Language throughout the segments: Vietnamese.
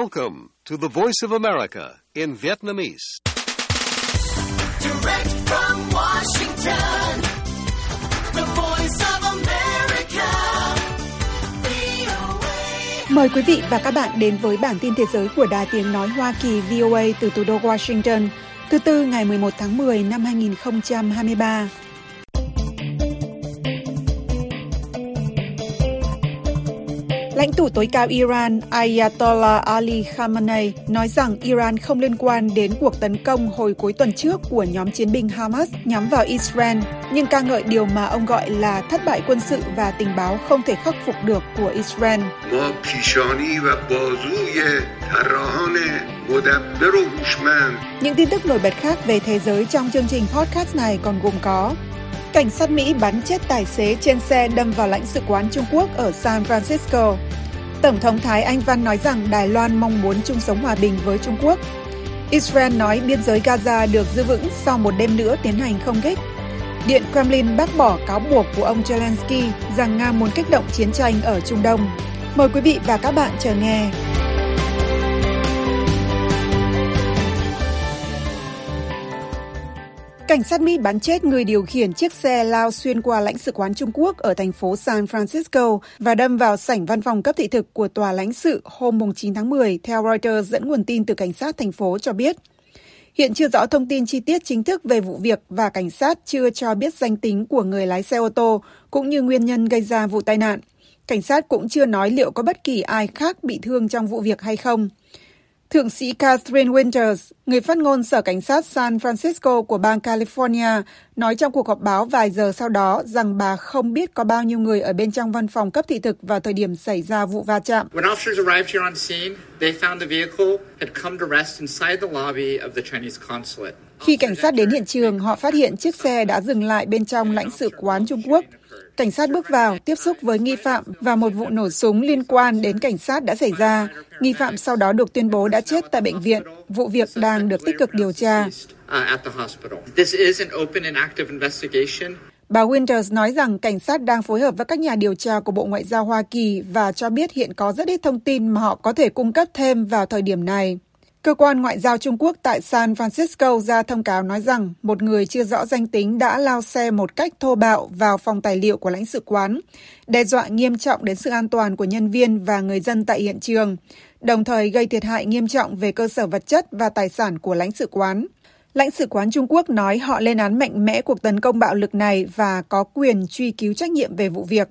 Welcome to the Voice of America in Vietnamese. Direct from Washington, the voice of America, VOA. Mời quý vị và các bạn đến với bản tin thế giới của Đài Tiếng Nói Hoa Kỳ VOA từ thủ đô Washington, thứ Tư ngày 11 tháng 10 năm 2023. Lãnh tụ tối cao Iran Ayatollah Ali Khamenei nói rằng Iran không liên quan đến cuộc tấn công hồi cuối tuần trước của nhóm chiến binh Hamas nhắm vào Israel, nhưng ca ngợi điều mà ông gọi là thất bại quân sự và tình báo không thể khắc phục được của Israel. Những tin tức nổi bật khác về thế giới trong chương trình podcast này còn gồm có Cảnh sát Mỹ bắn chết tài xế trên xe đâm vào lãnh sự quán Trung Quốc ở San Francisco. Tổng thống Thái Anh Văn nói rằng Đài Loan mong muốn chung sống hòa bình với Trung Quốc. Israel nói biên giới Gaza được giữ vững sau một đêm nữa tiến hành không kích. Điện Kremlin bác bỏ cáo buộc của ông Zelensky rằng Nga muốn kích động chiến tranh ở Trung Đông. Mời quý vị và các bạn chờ nghe. Cảnh sát Mỹ bắn chết người điều khiển chiếc xe lao xuyên qua lãnh sự quán Trung Quốc ở thành phố San Francisco và đâm vào sảnh văn phòng cấp thị thực của tòa lãnh sự hôm 9 tháng 10, theo Reuters dẫn nguồn tin từ cảnh sát thành phố cho biết. Hiện chưa rõ thông tin chi tiết chính thức về vụ việc và cảnh sát chưa cho biết danh tính của người lái xe ô tô cũng như nguyên nhân gây ra vụ tai nạn. Cảnh sát cũng chưa nói liệu có bất kỳ ai khác bị thương trong vụ việc hay không. Thượng sĩ Catherine Winters, người phát ngôn Sở Cảnh sát San Francisco của bang California, nói trong cuộc họp báo vài giờ sau đó rằng bà không biết có bao nhiêu người ở bên trong văn phòng cấp thị thực vào thời điểm xảy ra vụ va chạm. Khi cảnh sát đến hiện trường, họ phát hiện chiếc xe đã dừng lại bên trong lãnh sự quán Trung Quốc. Cảnh sát bước vào, tiếp xúc với nghi phạm và một vụ nổ súng liên quan đến cảnh sát đã xảy ra. Nghi phạm sau đó được tuyên bố đã chết tại bệnh viện. Vụ việc đang được tích cực điều tra. Bà Winters nói rằng cảnh sát đang phối hợp với các nhà điều tra của Bộ Ngoại giao Hoa Kỳ và cho biết hiện có rất ít thông tin mà họ có thể cung cấp thêm vào thời điểm này. Cơ quan Ngoại giao Trung Quốc tại San Francisco ra thông cáo nói rằng một người chưa rõ danh tính đã lao xe một cách thô bạo vào phòng tài liệu của lãnh sự quán, đe dọa nghiêm trọng đến sự an toàn của nhân viên và người dân tại hiện trường, đồng thời gây thiệt hại nghiêm trọng về cơ sở vật chất và tài sản của lãnh sự quán. Lãnh sự quán Trung Quốc nói họ lên án mạnh mẽ cuộc tấn công bạo lực này và có quyền truy cứu trách nhiệm về vụ việc.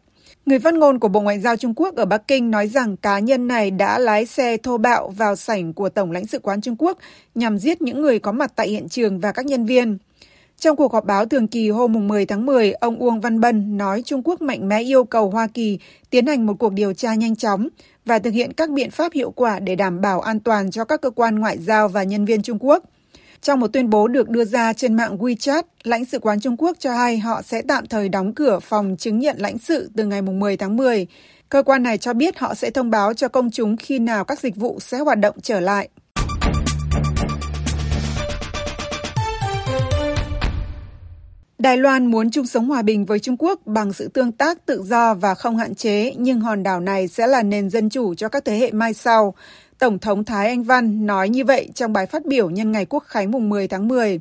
Người phát ngôn của Bộ Ngoại giao Trung Quốc ở Bắc Kinh nói rằng cá nhân này đã lái xe thô bạo vào sảnh của Tổng lãnh sự quán Trung Quốc nhằm giết những người có mặt tại hiện trường và các nhân viên. Trong cuộc họp báo thường kỳ hôm 10 tháng 10, ông Uông Văn Bân nói Trung Quốc mạnh mẽ yêu cầu Hoa Kỳ tiến hành một cuộc điều tra nhanh chóng và thực hiện các biện pháp hiệu quả để đảm bảo an toàn cho các cơ quan ngoại giao và nhân viên Trung Quốc. Trong một tuyên bố được đưa ra trên mạng WeChat, lãnh sự quán Trung Quốc cho hay họ sẽ tạm thời đóng cửa phòng chứng nhận lãnh sự từ ngày 10 tháng 10. Cơ quan này cho biết họ sẽ thông báo cho công chúng khi nào các dịch vụ sẽ hoạt động trở lại. Đài Loan muốn chung sống hòa bình với Trung Quốc bằng sự tương tác tự do và không hạn chế, nhưng hòn đảo này sẽ là nền dân chủ cho các thế hệ mai sau. Tổng thống Thái Anh Văn nói như vậy trong bài phát biểu nhân ngày Quốc khánh mùng 10 tháng 10.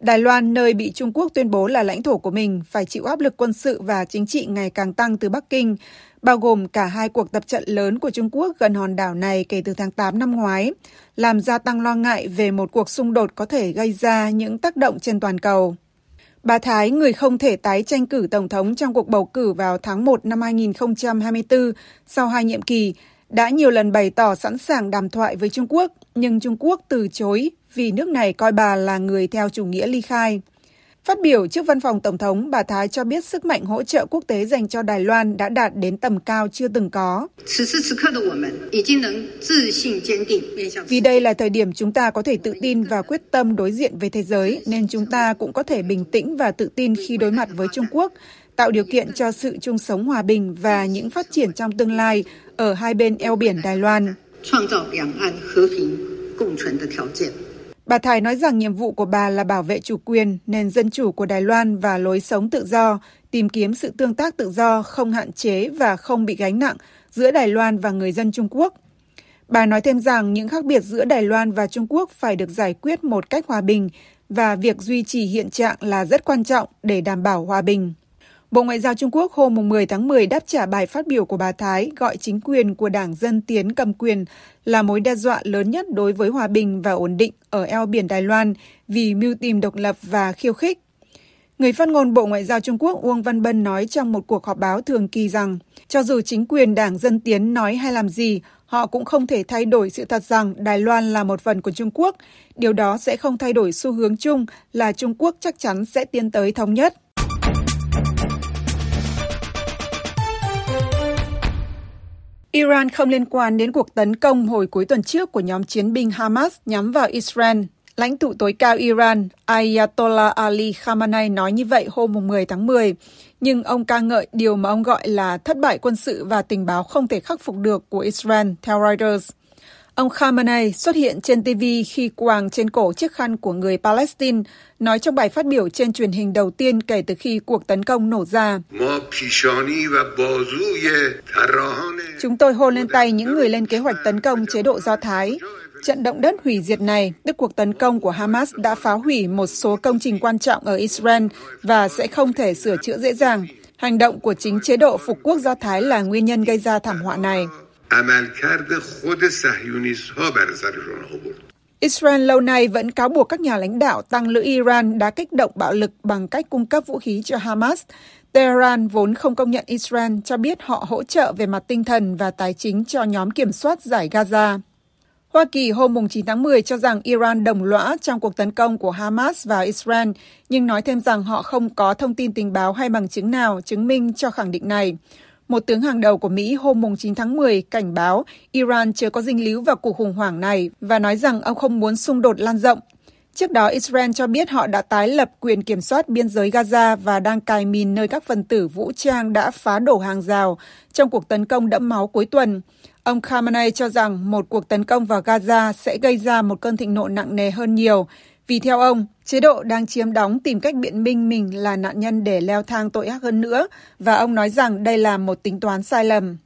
Đài Loan, nơi bị Trung Quốc tuyên bố là lãnh thổ của mình, phải chịu áp lực quân sự và chính trị ngày càng tăng từ Bắc Kinh, bao gồm cả hai cuộc tập trận lớn của Trung Quốc gần hòn đảo này kể từ tháng 8 năm ngoái, làm gia tăng lo ngại về một cuộc xung đột có thể gây ra những tác động trên toàn cầu. Bà Thái, người không thể tái tranh cử Tổng thống trong cuộc bầu cử vào tháng 1 năm 2024 sau hai nhiệm kỳ, đã nhiều lần bày tỏ sẵn sàng đàm thoại với Trung Quốc, nhưng Trung Quốc từ chối vì nước này coi bà là người theo chủ nghĩa ly khai. Phát biểu trước văn phòng Tổng thống, bà Thái cho biết sức mạnh hỗ trợ quốc tế dành cho Đài Loan đã đạt đến tầm cao chưa từng có. Vì đây là thời điểm chúng ta có thể tự tin và quyết tâm đối diện với thế giới, nên chúng ta cũng có thể bình tĩnh và tự tin khi đối mặt với Trung Quốc, tạo điều kiện cho sự chung sống hòa bình và những phát triển trong tương lai ở hai bên eo biển Đài Loan. Bà Thái nói rằng nhiệm vụ của bà là bảo vệ chủ quyền, nền dân chủ của Đài Loan và lối sống tự do, tìm kiếm sự tương tác tự do không hạn chế và không bị gánh nặng giữa Đài Loan và người dân Trung Quốc. Bà nói thêm rằng những khác biệt giữa Đài Loan và Trung Quốc phải được giải quyết một cách hòa bình và việc duy trì hiện trạng là rất quan trọng để đảm bảo hòa bình. Bộ Ngoại giao Trung Quốc hôm 10 tháng 10 đáp trả bài phát biểu của bà Thái gọi chính quyền của Đảng Dân Tiến cầm quyền là mối đe dọa lớn nhất đối với hòa bình và ổn định ở eo biển Đài Loan vì mưu tìm độc lập và khiêu khích. Người phát ngôn Bộ Ngoại giao Trung Quốc Uông Văn Bân nói trong một cuộc họp báo thường kỳ rằng, cho dù chính quyền Đảng Dân Tiến nói hay làm gì, họ cũng không thể thay đổi sự thật rằng Đài Loan là một phần của Trung Quốc. Điều đó sẽ không thay đổi xu hướng chung là Trung Quốc chắc chắn sẽ tiến tới thống nhất. Iran không liên quan đến cuộc tấn công hồi cuối tuần trước của nhóm chiến binh Hamas nhắm vào Israel. Lãnh tụ tối cao Iran Ayatollah Ali Khamenei nói như vậy hôm 10 tháng 10, nhưng ông ca ngợi điều mà ông gọi là thất bại quân sự và tình báo không thể khắc phục được của Israel, theo Reuters. Ông Khamenei xuất hiện trên TV khi quàng trên cổ chiếc khăn của người Palestine, nói trong bài phát biểu trên truyền hình đầu tiên kể từ khi cuộc tấn công nổ ra. Chúng tôi hôn lên tay những người lên kế hoạch tấn công chế độ Do Thái. Trận động đất hủy diệt này, tức cuộc tấn công của Hamas đã phá hủy một số công trình quan trọng ở Israel và sẽ không thể sửa chữa dễ dàng. Hành động của chính chế độ phục quốc Do Thái là nguyên nhân gây ra thảm họa này. Israel lâu nay vẫn cáo buộc các nhà lãnh đạo tăng lữ Iran đã kích động bạo lực bằng cách cung cấp vũ khí cho Hamas. Tehran vốn không công nhận Israel cho biết họ hỗ trợ về mặt tinh thần và tài chính cho nhóm kiểm soát giải Gaza. Hoa Kỳ hôm 9 tháng 10 cho rằng Iran đồng lõa trong cuộc tấn công của Hamas vào Israel, nhưng nói thêm rằng họ không có thông tin tình báo hay bằng chứng nào chứng minh cho khẳng định này. Một tướng hàng đầu của Mỹ hôm 9 tháng 10 cảnh báo Iran chưa có dinh líu vào cuộc khủng hoảng này và nói rằng ông không muốn xung đột lan rộng. Trước đó, Israel cho biết họ đã tái lập quyền kiểm soát biên giới Gaza và đang cài mìn nơi các phần tử vũ trang đã phá đổ hàng rào trong cuộc tấn công đẫm máu cuối tuần. Ông Khamenei cho rằng một cuộc tấn công vào Gaza sẽ gây ra một cơn thịnh nộ nặng nề hơn nhiều, vì theo ông, chế độ đang chiếm đóng tìm cách biện minh mình là nạn nhân để leo thang tội ác hơn nữa, và ông nói rằng đây là một tính toán sai lầm.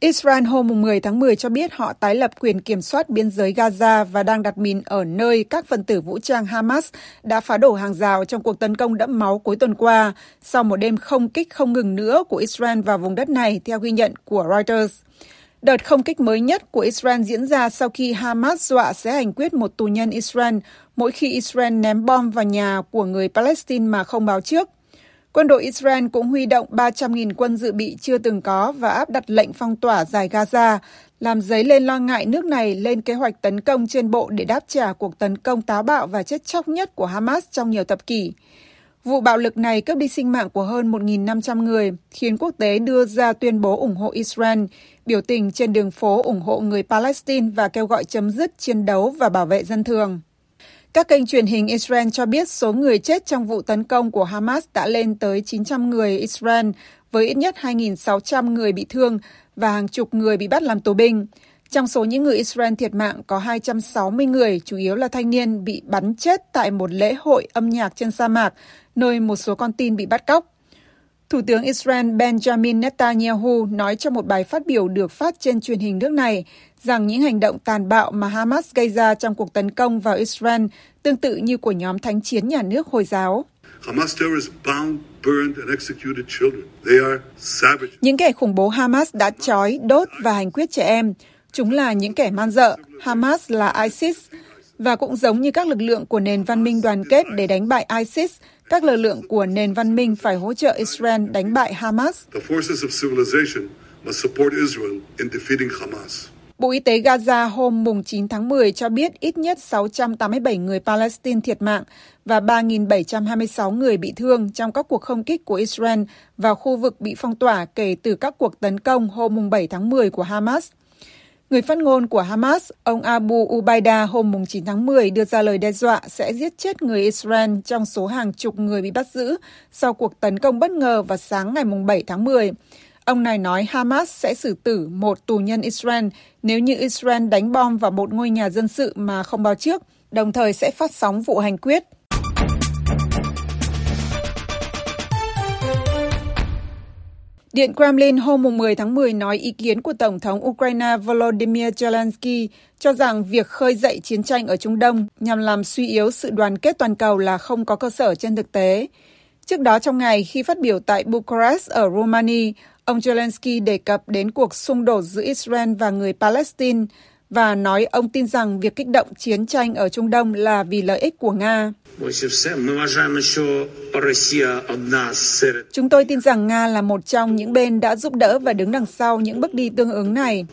Israel hôm 10 tháng 10 cho biết họ tái lập quyền kiểm soát biên giới Gaza và đang đặt mìn ở nơi các phần tử vũ trang Hamas đã phá đổ hàng rào trong cuộc tấn công đẫm máu cuối tuần qua, sau một đêm không kích không ngừng nữa của Israel vào vùng đất này, theo ghi nhận của Reuters. Đợt không kích mới nhất của Israel diễn ra sau khi Hamas dọa sẽ hành quyết một tù nhân Israel mỗi khi Israel ném bom vào nhà của người Palestine mà không báo trước. Quân đội Israel cũng huy động 300.000 quân dự bị chưa từng có và áp đặt lệnh phong tỏa giải Gaza, làm dấy lên lo ngại nước này lên kế hoạch tấn công trên bộ để đáp trả cuộc tấn công táo bạo và chết chóc nhất của Hamas trong nhiều thập kỷ. Vụ bạo lực này cướp đi sinh mạng của hơn 1.500 người, khiến quốc tế đưa ra tuyên bố ủng hộ Israel, biểu tình trên đường phố ủng hộ người Palestine và kêu gọi chấm dứt chiến đấu và bảo vệ dân thường. Các kênh truyền hình Israel cho biết số người chết trong vụ tấn công của Hamas đã lên tới 900 người Israel, với ít nhất 2.600 người bị thương và hàng chục người bị bắt làm tù binh. Trong số những người Israel thiệt mạng có 260 người, chủ yếu là thanh niên, bị bắn chết tại một lễ hội âm nhạc trên sa mạc, nơi một số con tin bị bắt cóc. Thủ tướng Israel Benjamin Netanyahu nói trong một bài phát biểu được phát trên truyền hình nước này rằng những hành động tàn bạo mà Hamas gây ra trong cuộc tấn công vào Israel tương tự như của nhóm thánh chiến nhà nước Hồi giáo. Những kẻ khủng bố Hamas đã trói, đốt và hành quyết trẻ em. Chúng là những kẻ man dợ. Hamas là ISIS. Và cũng giống như các lực lượng của nền văn minh đoàn kết để đánh bại ISIS, các lực lượng của nền văn minh phải hỗ trợ Israel đánh bại Hamas. Bộ Y tế Gaza hôm mùng 9 tháng 10 cho biết ít nhất 687 người Palestine thiệt mạng và 3.726 người bị thương trong các cuộc không kích của Israel vào khu vực bị phong tỏa kể từ các cuộc tấn công hôm mùng 7 tháng 10 của Hamas. Người phát ngôn của Hamas, ông Abu Ubaida hôm 9 tháng 10 đưa ra lời đe dọa sẽ giết chết người Israel trong số hàng chục người bị bắt giữ sau cuộc tấn công bất ngờ vào sáng ngày 7 tháng 10. Ông này nói Hamas sẽ xử tử một tù nhân Israel nếu như Israel đánh bom vào một ngôi nhà dân sự mà không báo trước, đồng thời sẽ phát sóng vụ hành quyết. Điện Kremlin hôm 10 tháng 10 nói ý kiến của Tổng thống Ukraine Volodymyr Zelensky cho rằng việc khơi dậy chiến tranh ở Trung Đông nhằm làm suy yếu sự đoàn kết toàn cầu là không có cơ sở trên thực tế. Trước đó trong ngày, khi phát biểu tại Bucharest ở Romania, ông Zelensky đề cập đến cuộc xung đột giữa Israel và người Palestine và nói ông tin rằng việc kích động chiến tranh ở Trung Đông là vì lợi ích của Nga. Chúng tôi tin rằng Nga là một trong những bên đã giúp đỡ và đứng đằng sau những bước đi tương ứng này.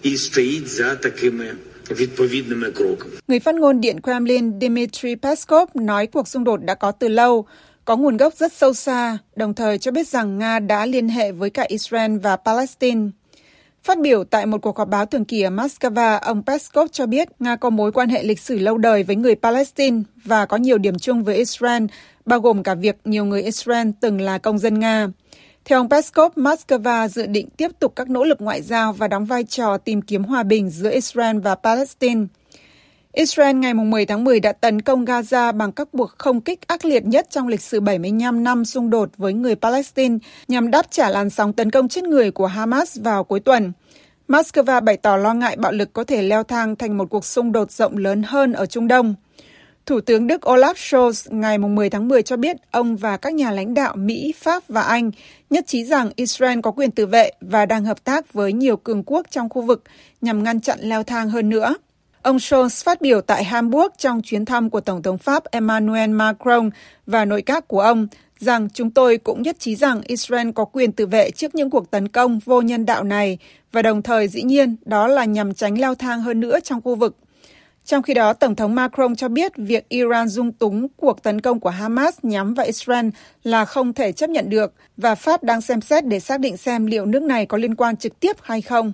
Người phát ngôn Điện Kremlin Dmitry Peskov nói cuộc xung đột đã có từ lâu, có nguồn gốc rất sâu xa, đồng thời cho biết rằng Nga đã liên hệ với cả Israel và Palestine. Phát biểu tại một cuộc họp báo thường kỳ ở Moscow, ông Peskov cho biết Nga có mối quan hệ lịch sử lâu đời với người Palestine và có nhiều điểm chung với Israel, bao gồm cả việc nhiều người Israel từng là công dân Nga. Theo ông Peskov, Moscow dự định tiếp tục các nỗ lực ngoại giao và đóng vai trò tìm kiếm hòa bình giữa Israel và Palestine. Israel ngày 10 tháng 10 đã tấn công Gaza bằng các cuộc không kích ác liệt nhất trong lịch sử 75 năm xung đột với người Palestine nhằm đáp trả làn sóng tấn công chết người của Hamas vào cuối tuần. Moscow bày tỏ lo ngại bạo lực có thể leo thang thành một cuộc xung đột rộng lớn hơn ở Trung Đông. Thủ tướng Đức Olaf Scholz ngày 10 tháng 10 cho biết ông và các nhà lãnh đạo Mỹ, Pháp và Anh nhất trí rằng Israel có quyền tự vệ và đang hợp tác với nhiều cường quốc trong khu vực nhằm ngăn chặn leo thang hơn nữa. Ông Scholz phát biểu tại Hamburg trong chuyến thăm của Tổng thống Pháp Emmanuel Macron và nội các của ông rằng chúng tôi cũng nhất trí rằng Israel có quyền tự vệ trước những cuộc tấn công vô nhân đạo này và đồng thời dĩ nhiên đó là nhằm tránh leo thang hơn nữa trong khu vực. Trong khi đó, Tổng thống Macron cho biết việc Iran dung túng cuộc tấn công của Hamas nhắm vào Israel là không thể chấp nhận được và Pháp đang xem xét để xác định xem liệu nước này có liên quan trực tiếp hay không.